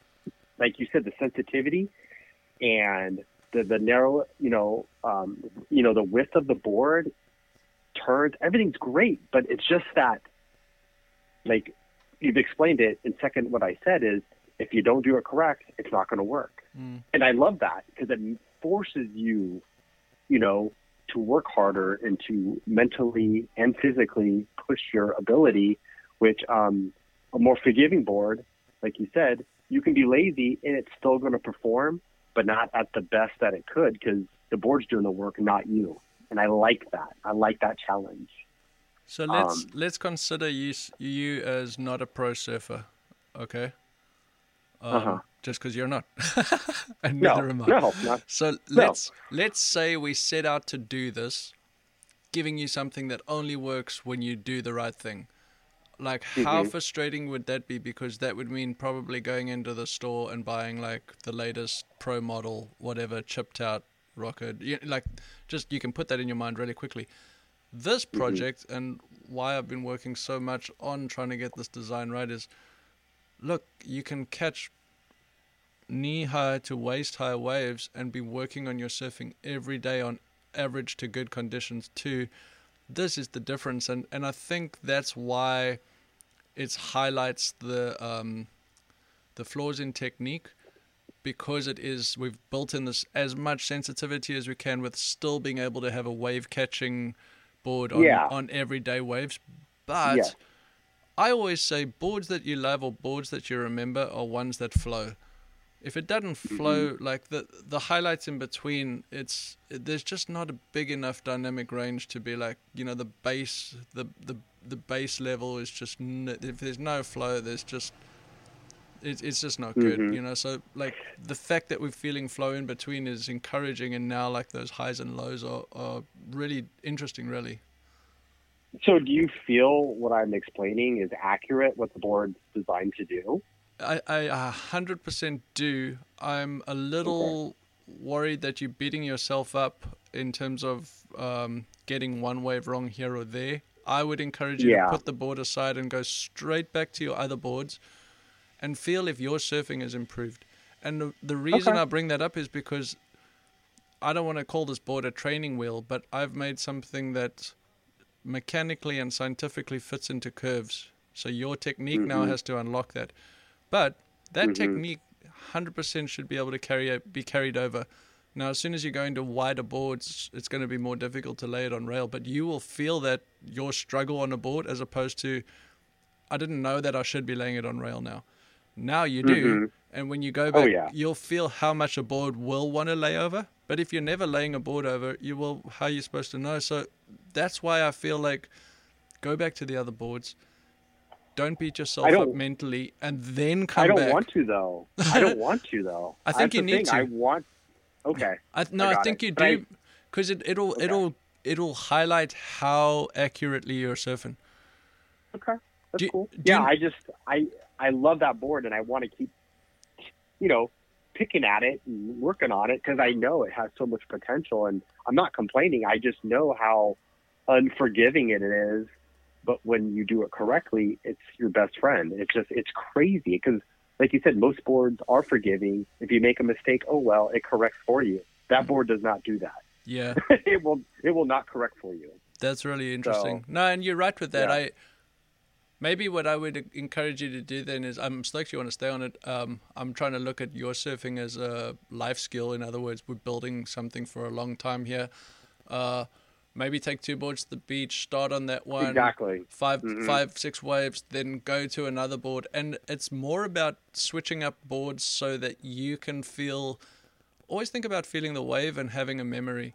Like you said, the sensitivity and the, the narrow, you know, um, you know, the width of the board, turns, everything's great, but it's just that, like, you've explained it. And second, what I said is, if you don't do it correct, it's not going to work. Mm. And I love that because it forces you, you know, to work harder and to mentally and physically push your ability, which um, a more forgiving board, like you said, you can be lazy and it's still going to perform, but not at the best that it could because the board's doing the work, not you. And I like that. I like that challenge. So let's Um, let's consider you you as not a pro surfer, okay? Um, Uh-huh. Just because you're not, <laughs> and No, neither am I. no, not. So let's let's say we set out to do this, giving you something that only works when you do the right thing. Like how Mhm. frustrating would that be? Because that would mean probably going into the store and buying like the latest pro model, whatever, chipped out rocket. You, like, just you can put that in your mind really quickly. This project and why I've been working so much on trying to get this design right is, look, you can catch knee high to waist high waves and be working on your surfing every day on average to good conditions too. This is the difference, and and I think that's why it highlights the um, the flaws in technique because it is we've built in this as much sensitivity as we can with still being able to have a wave catching board on Yeah. on everyday waves, but. Yeah. I always say boards that you love or boards that you remember are ones that flow. If it doesn't flow, like the the highlights in between, it's there's just not a big enough dynamic range to be like you know the base the the the base level is just n- if there's no flow, there's just it's it's just not good, Mhm. you know. So like the fact that we're feeling flow in between is encouraging, and now like those highs and lows are are really interesting, really. So, do you feel what I'm explaining is accurate? What the board's designed to do? I, I a hundred percent do. I'm a little worried that you're beating yourself up in terms of um, getting one wave wrong here or there. I would encourage you Yeah. to put the board aside and go straight back to your other boards and feel if your surfing has improved. And the, the reason Okay. I bring that up is because I don't want to call this board a training wheel, but I've made something that mechanically and scientifically fits into curves. So your technique now Mhm. has to unlock that. But that Mhm. technique 100% should be able to carry be carried over. Now, as soon as you go into wider boards, it's going to be more difficult to lay it on rail, but you will feel that your struggle on a board as opposed to, I didn't know that I should be laying it on rail now. Now you do, Mhm. and when you go Oh, back, yeah. you'll feel how much a board will want to lay over. But if you're never laying a board over, you will. How are you supposed to know? So that's why I feel like go back to the other boards. Don't beat yourself up mentally, and then come I don't back. want to though. I don't <laughs> want to though. I think That's you need thing. I want. Okay. I, no, I I, think it. you do, because it it'll Okay. it'll it'll highlight how accurately you're surfing. Okay. That's Do- cool. do Yeah, you- I just I I love that board and I want to keep, you know, picking at it and working on it because I know it has so much potential and I'm not complaining. I just know how unforgiving it is. But when you do it correctly, it's your best friend. It's just it's crazy because, like you said, most boards are forgiving. If you make a mistake, oh well, it corrects for you. That board does not do that. Yeah. <laughs> it will it will not correct for you. That's really interesting. So, no, and you're right with that. Yeah. I maybe what I would encourage you to do then is I'm stoked you want to stay on it. Um, I'm trying to look at your surfing as a life skill. In other words, we're building something for a long time here. Uh, maybe take two boards to the beach, start on that one. Exactly. 5 mm-hmm. five, six waves, then go to another board. And it's more about switching up boards so that you can feel. Always think about feeling the wave and having a memory.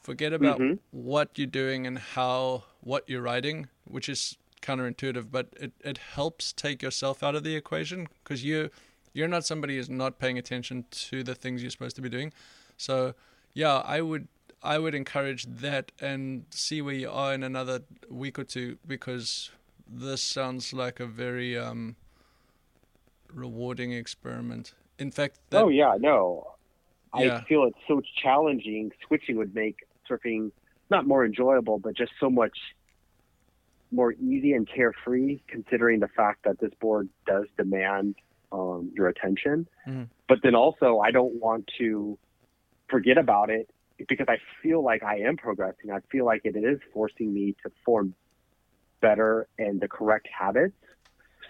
Forget about mm-hmm. what you're doing and how what you're riding, which is counterintuitive, but it, it helps take yourself out of the equation because you you're not somebody who's not paying attention to the things you're supposed to be doing. So yeah, I would I would encourage that and see where you are in another week or two because this sounds like a very um, rewarding experiment. In fact, that, oh yeah, no, yeah. I feel it's so challenging. Switching would make surfing not more enjoyable, but just so much more easy and carefree, considering the fact that this board does demand um, your attention. Mm-hmm. But then also, I don't want to forget about it because I feel like I am progressing. I feel like it is forcing me to form better and the correct habits.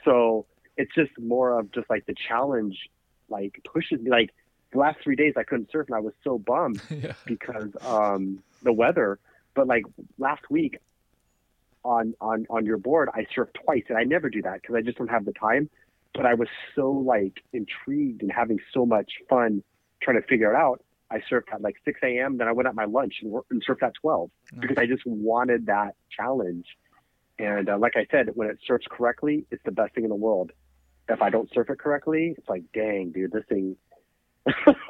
So it's just more of just like the challenge, like pushes me. Like the last three days, I couldn't surf and I was so bummed <laughs> yeah. because um, the weather. But like last week, on on on your board, I surfed twice, and I never do that because I just don't have the time. But I was so like intrigued and having so much fun trying to figure it out. I surfed at like 6 a.m. Then I went at my lunch and, and surfed at 12 nice. because I just wanted that challenge. And uh, like I said, when it surfs correctly, it's the best thing in the world. If I don't surf it correctly, it's like, dang, dude, this thing <laughs>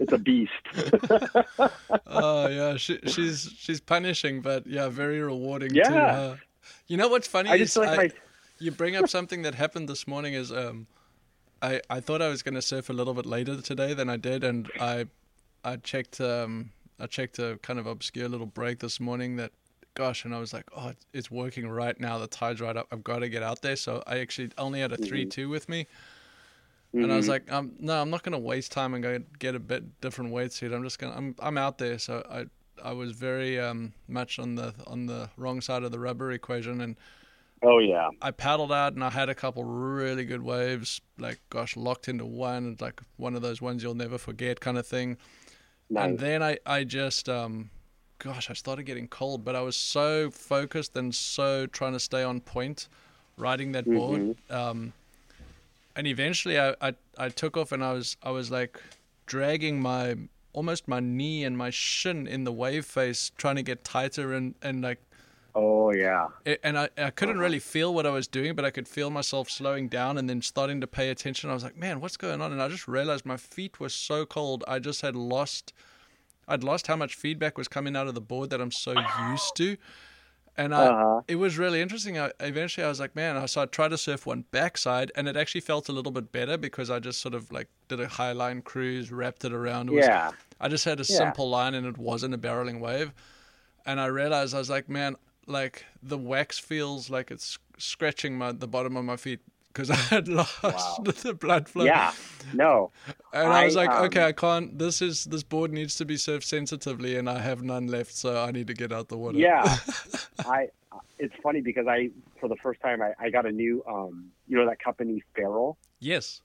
it's a beast. <laughs> oh yeah, she, she's she's punishing, but yeah, very rewarding yeah. to her. You know what's funny? I just like I, my... you bring up something that happened this morning. Is um, I I thought I was going to surf a little bit later today than I did, and I I checked um I checked a kind of obscure little break this morning that gosh, and I was like, oh, it's working right now. The tide's right up. I've got to get out there. So I actually only had a three mm-hmm. two with me. Mm-hmm. And I was mm-hmm. like, um, no, I'm not going to waste time and go get a bit different weight suit. I'm just going to, I'm, I'm out there. So I, I was very um, much on the, on the wrong side of the rubber equation. And oh, yeah. I paddled out and I had a couple really good waves, like, gosh, locked into one, like one of those ones you'll never forget kind of thing. And then I, I just, um, gosh, I started getting cold, but I was so focused and so trying to stay on point riding that board. Mm-hmm. Um, and eventually I, I I took off and I was I was like dragging my almost my knee and my shin in the wave face trying to get tighter and and like oh yeah it, and I, I couldn't really feel what I was doing but I could feel myself slowing down and then starting to pay attention I was like man what's going on and I just realized my feet were so cold I just had lost I'd lost how much feedback was coming out of the board that I'm so used to and I, uh-huh. it was really interesting. I, eventually, I was like, man, so I tried to surf one backside, and it actually felt a little bit better because I just sort of like did a high line cruise, wrapped it around. It was, yeah. I just had a yeah. simple line, and it wasn't a barreling wave. And I realized I was like, man, like the wax feels like it's scratching my the bottom of my feet because <laughs> I had lost wow. the blood flow. Yeah, no. And I, I was like, um, okay, I can't. This is this board needs to be served sensitively, and I have none left, so I need to get out the water. Yeah, <laughs> I. It's funny because I, for the first time, I, I got a new, um, you know, that company Feral. Yes.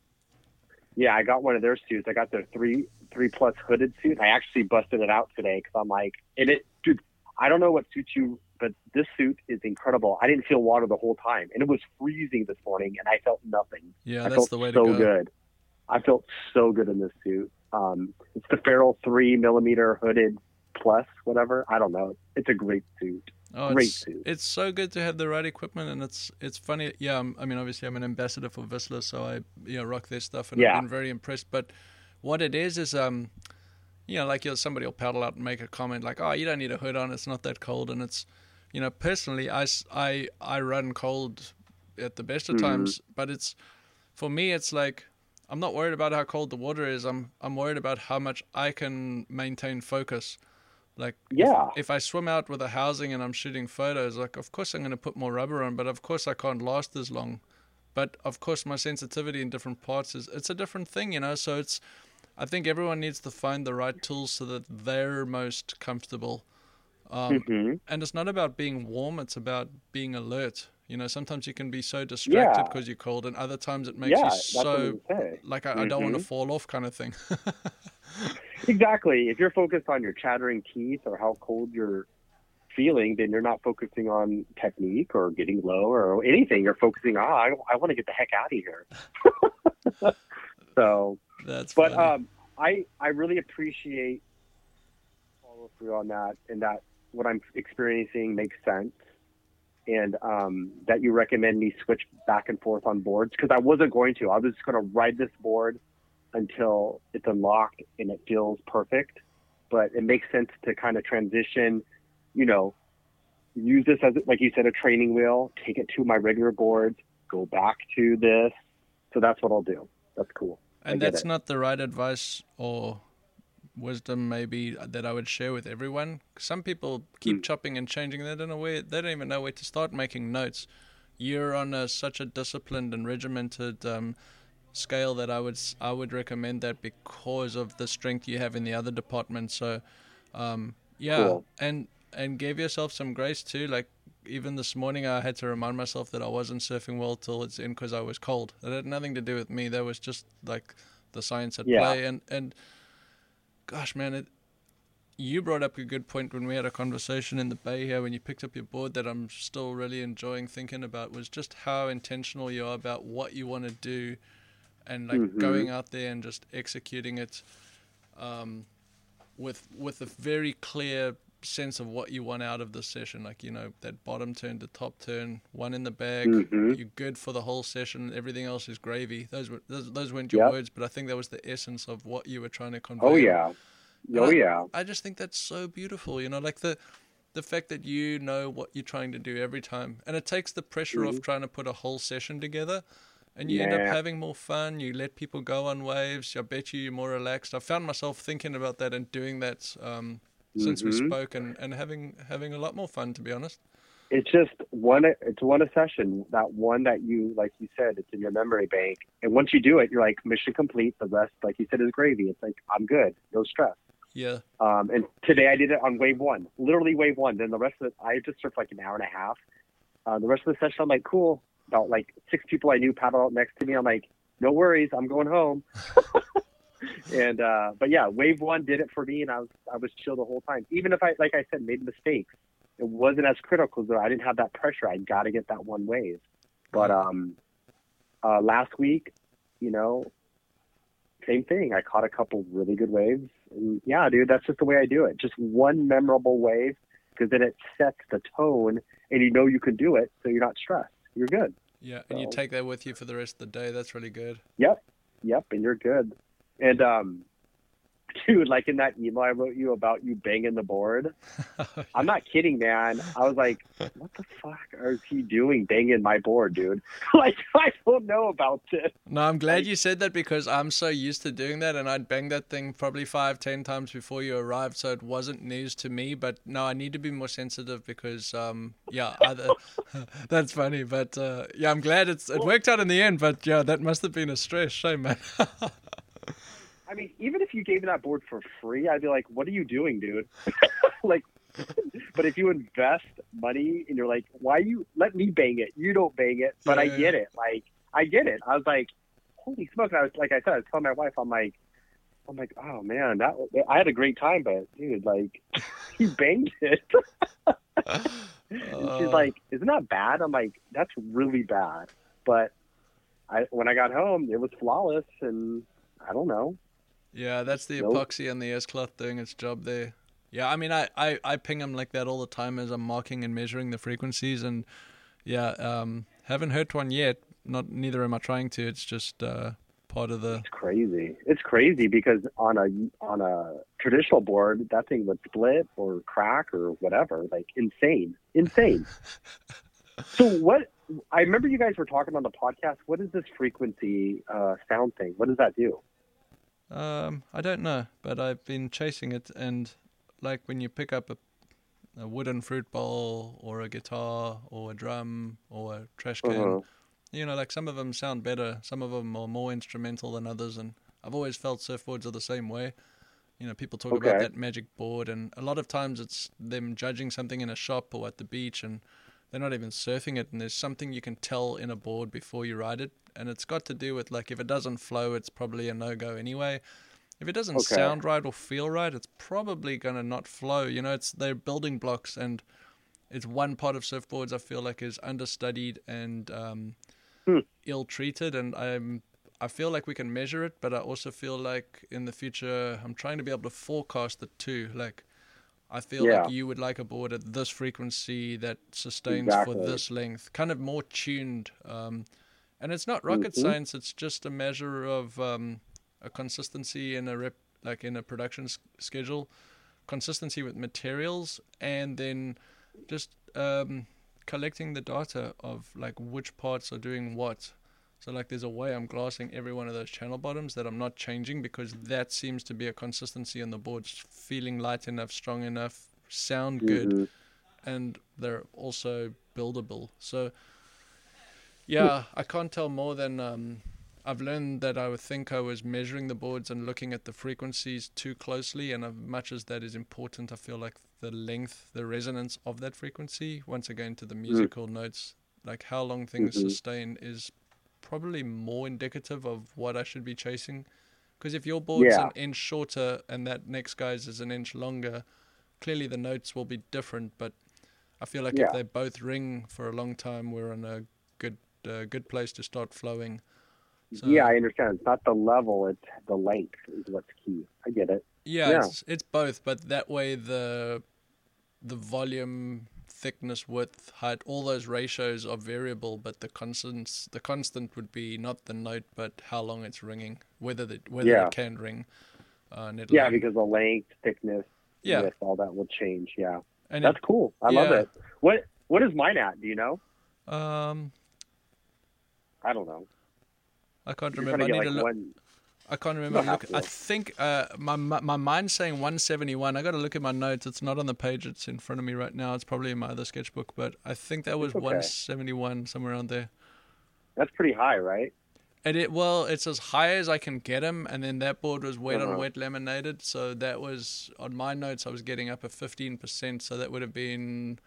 Yeah, I got one of their suits. I got their three three plus hooded suit. I actually busted it out today because I'm like, and it, dude. I don't know what suits you but this suit is incredible. I didn't feel water the whole time, and it was freezing this morning, and I felt nothing. Yeah, I that's the way so to go. good. I felt so good in this suit. Um, it's the Feral three millimeter hooded plus, whatever. I don't know. It's a great suit. Oh, great it's, suit. It's so good to have the right equipment, and it's it's funny. Yeah, I'm, i mean, obviously, I'm an ambassador for Vissla, so I you know rock their stuff, and yeah. I've been very impressed. But what it is is um, you know, like somebody will paddle out and make a comment like, "Oh, you don't need a hood on; it's not that cold," and it's you know, personally, I, I, I run cold at the best of mm-hmm. times, but it's for me, it's like I'm not worried about how cold the water is. I'm I'm worried about how much I can maintain focus. Like yeah, if, if I swim out with a housing and I'm shooting photos, like of course I'm going to put more rubber on, but of course I can't last as long. But of course my sensitivity in different parts is it's a different thing, you know. So it's I think everyone needs to find the right tools so that they're most comfortable. Um, Mhm. And it's not about being warm; it's about being alert. You know, sometimes you can be so distracted Yeah. because you're cold, and other times it makes Yeah, you so like I, I don't want to Mhm. fall off, kind of thing. <laughs> Exactly. If you're focused on your chattering teeth or how cold you're feeling, then you're not focusing on technique or getting low or anything. You're focusing, ah, I, I want to get the heck out of here. <laughs> so, That's but funny. um, I I really appreciate follow through on that, and that what I'm experiencing makes sense, and um, that you recommend me switch back and forth on boards because I wasn't going to. I was just going to ride this board until it's unlocked and it feels perfect, but it makes sense to kind of transition. You know, use this as like you said a training wheel. Take it to my regular boards. Go back to this. So that's what I'll do. That's cool. and that's it. not the right advice or wisdom maybe that I would share with everyone. Some people keep Mm. chopping and changing. They don't know where. They don't even know where to start making notes. You're on a, such a disciplined and regimented um, scale that I would I would recommend that because of the strength you have in the other departments. So, um, yeah, Cool. and and give yourself some grace too. Like even this morning, I had to remind myself that I wasn't surfing well till it's in because I was cold. It had nothing to do with me. That was just like the science at Yeah. play. And and gosh, man, it. You brought up a good point when we had a conversation in the bay here when you picked up your board that I'm still really enjoying thinking about was just how intentional you are about what you want to do and like Mhm. going out there and just executing it um, with with a very clear sense of what you want out of the session. Like you know that bottom turn to top turn, one in the bag. Mhm. You're good for the whole session. Everything else is gravy. Those were those, those weren't your Yep. words, but I think that was the essence of what you were trying to convey. Oh yeah. Oh I- yeah. I just think that's so beautiful. You know, like the the fact that you know what you're trying to do every time, and it takes the pressure off Mhm. trying to put a whole session together. And you end up having more fun. You let people go on waves. I bet you you're more relaxed. I found myself thinking about that and doing that um, since we Mhm. spoke, and, and having having a lot more fun. To be honest. It's just one. It's one a session. That one that you, like you said, it's in your memory bank. And once you do it, you're like mission complete. The rest, like you said, is gravy. It's like I'm good. No stress. Yeah. Um, and today I did it on wave one, literally wave one. Then the rest of it, I just surfed like an hour and a half. Uh, the rest of the session, I'm like, cool. About like six people I knew paddle out next to me. I'm like, no worries, I'm going home. <laughs> and uh, but yeah, wave one did it for me, and I was I was chill the whole time. Even if I, like I said, made mistakes, it wasn't as critical. Though I didn't have that pressure. I got to get that one wave. But um, uh, last week, you know, same thing. I caught a couple really good waves. And yeah, dude, that's just the way I do it. Just one memorable wave because then it sets the tone and you know you can do it. So you're not stressed. You're good. Yeah, and you take that with you for the rest of the day. That's really good. Yep. Yep. And you're good. And, um, <laughs> dude, like in that email I wrote you about you banging the board, <laughs> I'm not kidding, man. I was like, what the fuck is he doing banging my board, dude? <laughs> like, I don't know about this. No, I'm glad Like- you said that because I'm so used to doing that, and I'd bang that thing probably five, ten times before you arrived, so it wasn't news to me. But no, I need to be more sensitive because, um, yeah, either, that's funny. But uh, yeah, I'm glad it's it worked out in the end. But yeah, that must have been a stress, shame, man. <laughs> I mean, even if you gave me that board for free, I'd be like, "What are you doing, dude?" <laughs> like, <laughs> but if you invest money and you're like, "Why you let me bang it? You don't bang it." But I get it. Like, I get it. I was like, "Holy smoke!" And I was like, I said, I was telling my wife, I'm like, I'm like, "Oh man, that I had a great time, but dude, like, he banged it." and she's Uh, like, "Isn't that bad?" I'm like, "That's really bad." But I, when I got home, it was flawless, and I don't know. Yeah, that's the Nope. epoxy and the S cloth doing its job there. Yeah, I mean, I, I, I ping them like that all the time as I'm marking and measuring the frequencies, and yeah, um, haven't hurt one yet. Not neither am I trying to. It's just uh, part of the. It's crazy. It's crazy because on a on a traditional board, that thing would split or crack or whatever. Like insane, insane. <laughs> so what? I remember you guys were talking on the podcast. What is this frequency uh, sound thing? What does that do? Um, I don't know, but I've been chasing it, and like when you pick up a, a wooden fruit bowl or a guitar or a drum or a trash can, Uh-huh. you know, like some of them sound better, some of them are more instrumental than others, and I've always felt surfboards are the same way. You know, people talk Okay. about that magic board, and a lot of times it's them judging something in a shop or at the beach, and they're not even surfing it. And there's something you can tell in a board before you ride it, and it's got to do with like if it doesn't flow, it's probably a no go anyway. If it doesn't Okay. sound right or feel right, it's probably gonna not flow. You know, it's they're building blocks, and it's one part of surfboards I feel like is understudied and um, Hmm. ill treated, and I'm I feel like we can measure it, but I also feel like in the future I'm trying to be able to forecast it too. Like I feel Yeah. like you would like a board at this frequency that sustains Exactly. for this length, kind of more tuned. Um, and it's not rocket Mhm. science; it's just a measure of um, a consistency in a rep, like in a production s- schedule, consistency with materials, and then just um, collecting the data of like which parts are doing what. So like there's a way I'm glassing every one of those channel bottoms that I'm not changing because that seems to be a consistency on the boards feeling light enough, strong enough, sound good, Mhm. and they're also buildable. So yeah, I can't tell more than um, I've learned that I would think I was measuring the boards and looking at the frequencies too closely, and as much as that is important, I feel like the length, the resonance of that frequency, once again to the musical notes, like how long things Mhm. sustain, is probably more indicative of what I should be chasing. Because if your board's Yeah. an inch shorter and that next guy's is an inch longer, clearly the notes will be different. But I feel like Yeah. if they both ring for a long time, we're in a good uh, good place to start flowing. So, yeah, I understand. It's not the level; it's the length is what's key. I get it. yeah, yeah. It's, it's both, but that way the the volume, thickness, width, height, all those ratios are variable, but the constants the constant would be not the note, but how long it's ringing, whether the, whether Yeah. it can ring. Uh, Yeah, because the length, thickness, Yeah. width, all that will change. Yeah, and that's cool. I love it. What What is mine at? Do you know? um, I don't know. I can't You're remember. I need like look. one. I can't remember. Look. I think uh, my my my mind's saying 171. I got to look at my notes. It's not on the page. It's in front of me right now. It's probably in my other sketchbook, but I think that was okay. 171 somewhere around there. That's pretty high, right? And it well, it's as high as I can get them, and then that board was wet on Uh-huh. wet laminated, so that was on my notes. I was getting up a 15%, so that would have been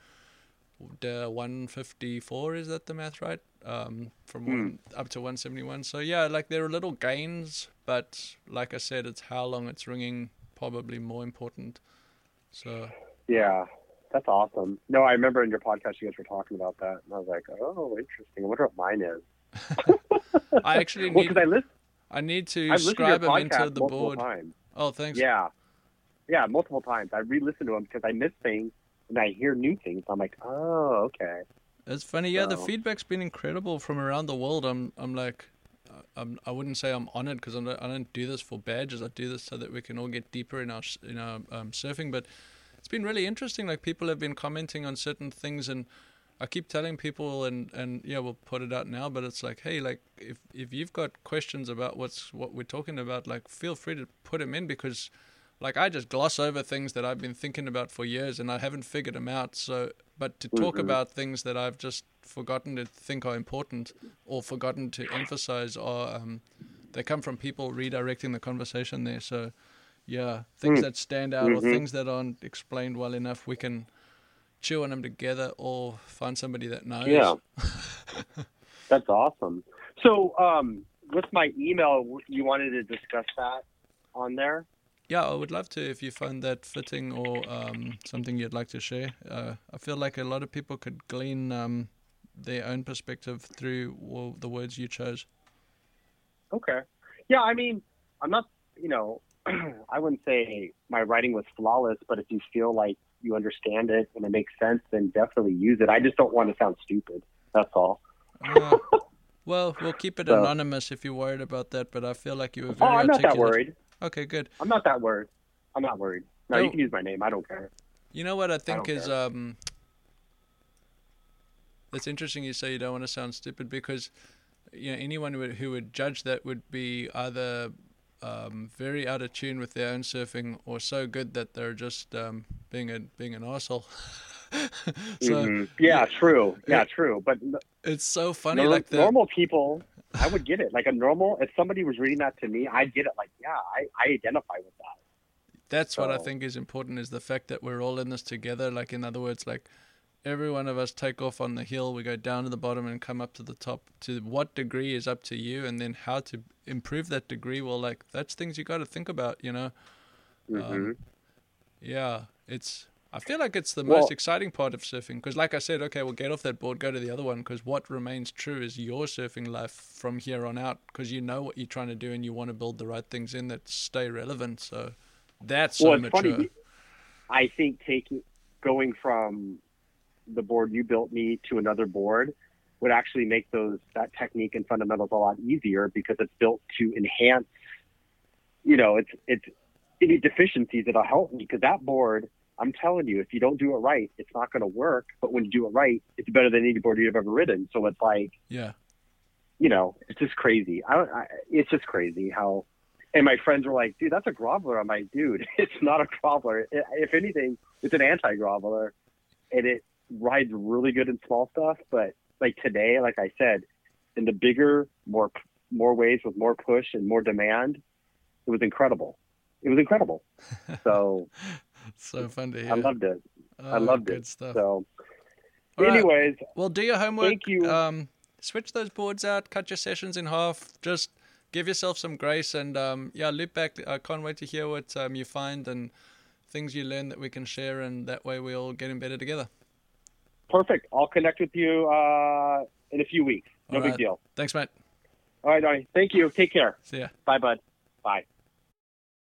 the 154. Is that the math right? Um, from Hmm. one, up to 171. So yeah, like there are little gains, but like I said, it's how long it's ringing probably more important. So Yeah, that's awesome. No, I remember in your podcast you guys were talking about that, and I was like, oh, interesting. I wonder what mine is. <laughs> I actually <laughs> Well, need because I list, I need to I've scribe them into the board. times. Oh, thanks. Yeah, yeah, multiple times. I re-listened to them because I missed things and I hear new things. I'm like, oh, okay. It's funny, yeah. The feedback's been incredible from around the world. I'm, I'm like, uh, I'm, I wouldn't say I'm honored because I don't, I don't do this for badges. I do this so that we can all get deeper in our, in our um, surfing. But it's been really interesting. Like people have been commenting on certain things, and I keep telling people, and, and yeah, we'll put it out now. But it's like, hey, like if if you've got questions about what's what we're talking about, like feel free to put them in because. Like I just gloss over things that I've been thinking about for years and I haven't figured them out. So, but to talk Mhm. about things that I've just forgotten to think are important or forgotten to emphasize are um, they come from people redirecting the conversation there. So, yeah, things Mm. that stand out or Mhm. things that aren't explained well enough, we can chew on them together or find somebody that knows. Yeah. <laughs> That's awesome. So, um, with my email, you wanted to discuss that on there? Yeah, I would love to if you find that fitting or um, something you'd like to share. Uh, I feel like a lot of people could glean um, their own perspective through well, the words you chose. Okay. Yeah, I mean, I'm not, you know, <clears throat> I wouldn't say my writing was flawless, but if you feel like you understand it and it makes sense, then definitely use it. I just don't want to sound stupid. That's all. Uh, well, we'll keep it So- anonymous if you're worried about that, but I feel like you were very. Oh, I'm not that worried. Okay, good. I'm not that worried. I'm not worried. No, No. you can use my name. I don't care. You know what I think don't is um it's interesting you say you don't want to sound stupid because you know anyone who would, who would judge that would be either um, very out of tune with their own surfing or so good that they're just um, being a being an asshole. <laughs> so Mhm. Yeah, yeah. true. Yeah, Yeah. true. But it's so funny nor- like the normal people, I would get it. Like a normal, if somebody was reading that to me, I'd get it. Like, yeah, I, I identify with that. That's what I think is important is the fact that we're all in this together. Like in other words, like every one of us take off on the hill, we go down to the bottom and come up to the top. To what degree is up to you, and then how to improve that degree. Well, like that's things you got to think about. You know. hmm Um, Yeah, it's. I feel like it's the Well- most exciting part of surfing because, like I said, okay, we'll get off that board, go to the other one because what remains true is your surfing life from here on out because you know what you're trying to do and you want to build the right things in that stay relevant. So that's so well, mature. funny. I think taking going from the board you built me to another board would actually make those that technique and fundamentals a lot easier because it's built to enhance. You know, it's it's any deficiencies that'll help me because that board. I'm telling you, if you don't do it right, it's not going to work. But when you do it right, it's better than any board you've ever ridden. So it's like, Yeah. you know, it's just crazy. I, I it's just crazy how. And my friends were like, "Dude, that's a groveler." I'm like, "Dude, <laughs> it's not a groveler. If anything, it's an anti-groveler, and it rides really good in small stuff. But like today, like I said, in the bigger, more more waves with more push and more demand, it was incredible. It was incredible. <laughs> So So fun to hear. I loved it. I Oh, loved good it. stuff. So, All right. anyways, Well, do your homework. Thank you. Um, switch those boards out. Cut your sessions in half. Just give yourself some grace and um, yeah, loop back. I can't wait to hear what um, you find and things you learn that we can share, and that way we all getting better together. perfect. I'll connect with you uh, in a few weeks. No All big deal. Thanks, mate. All right, Donnie. Thank you. Take care. See ya. Bye, bud. Bye.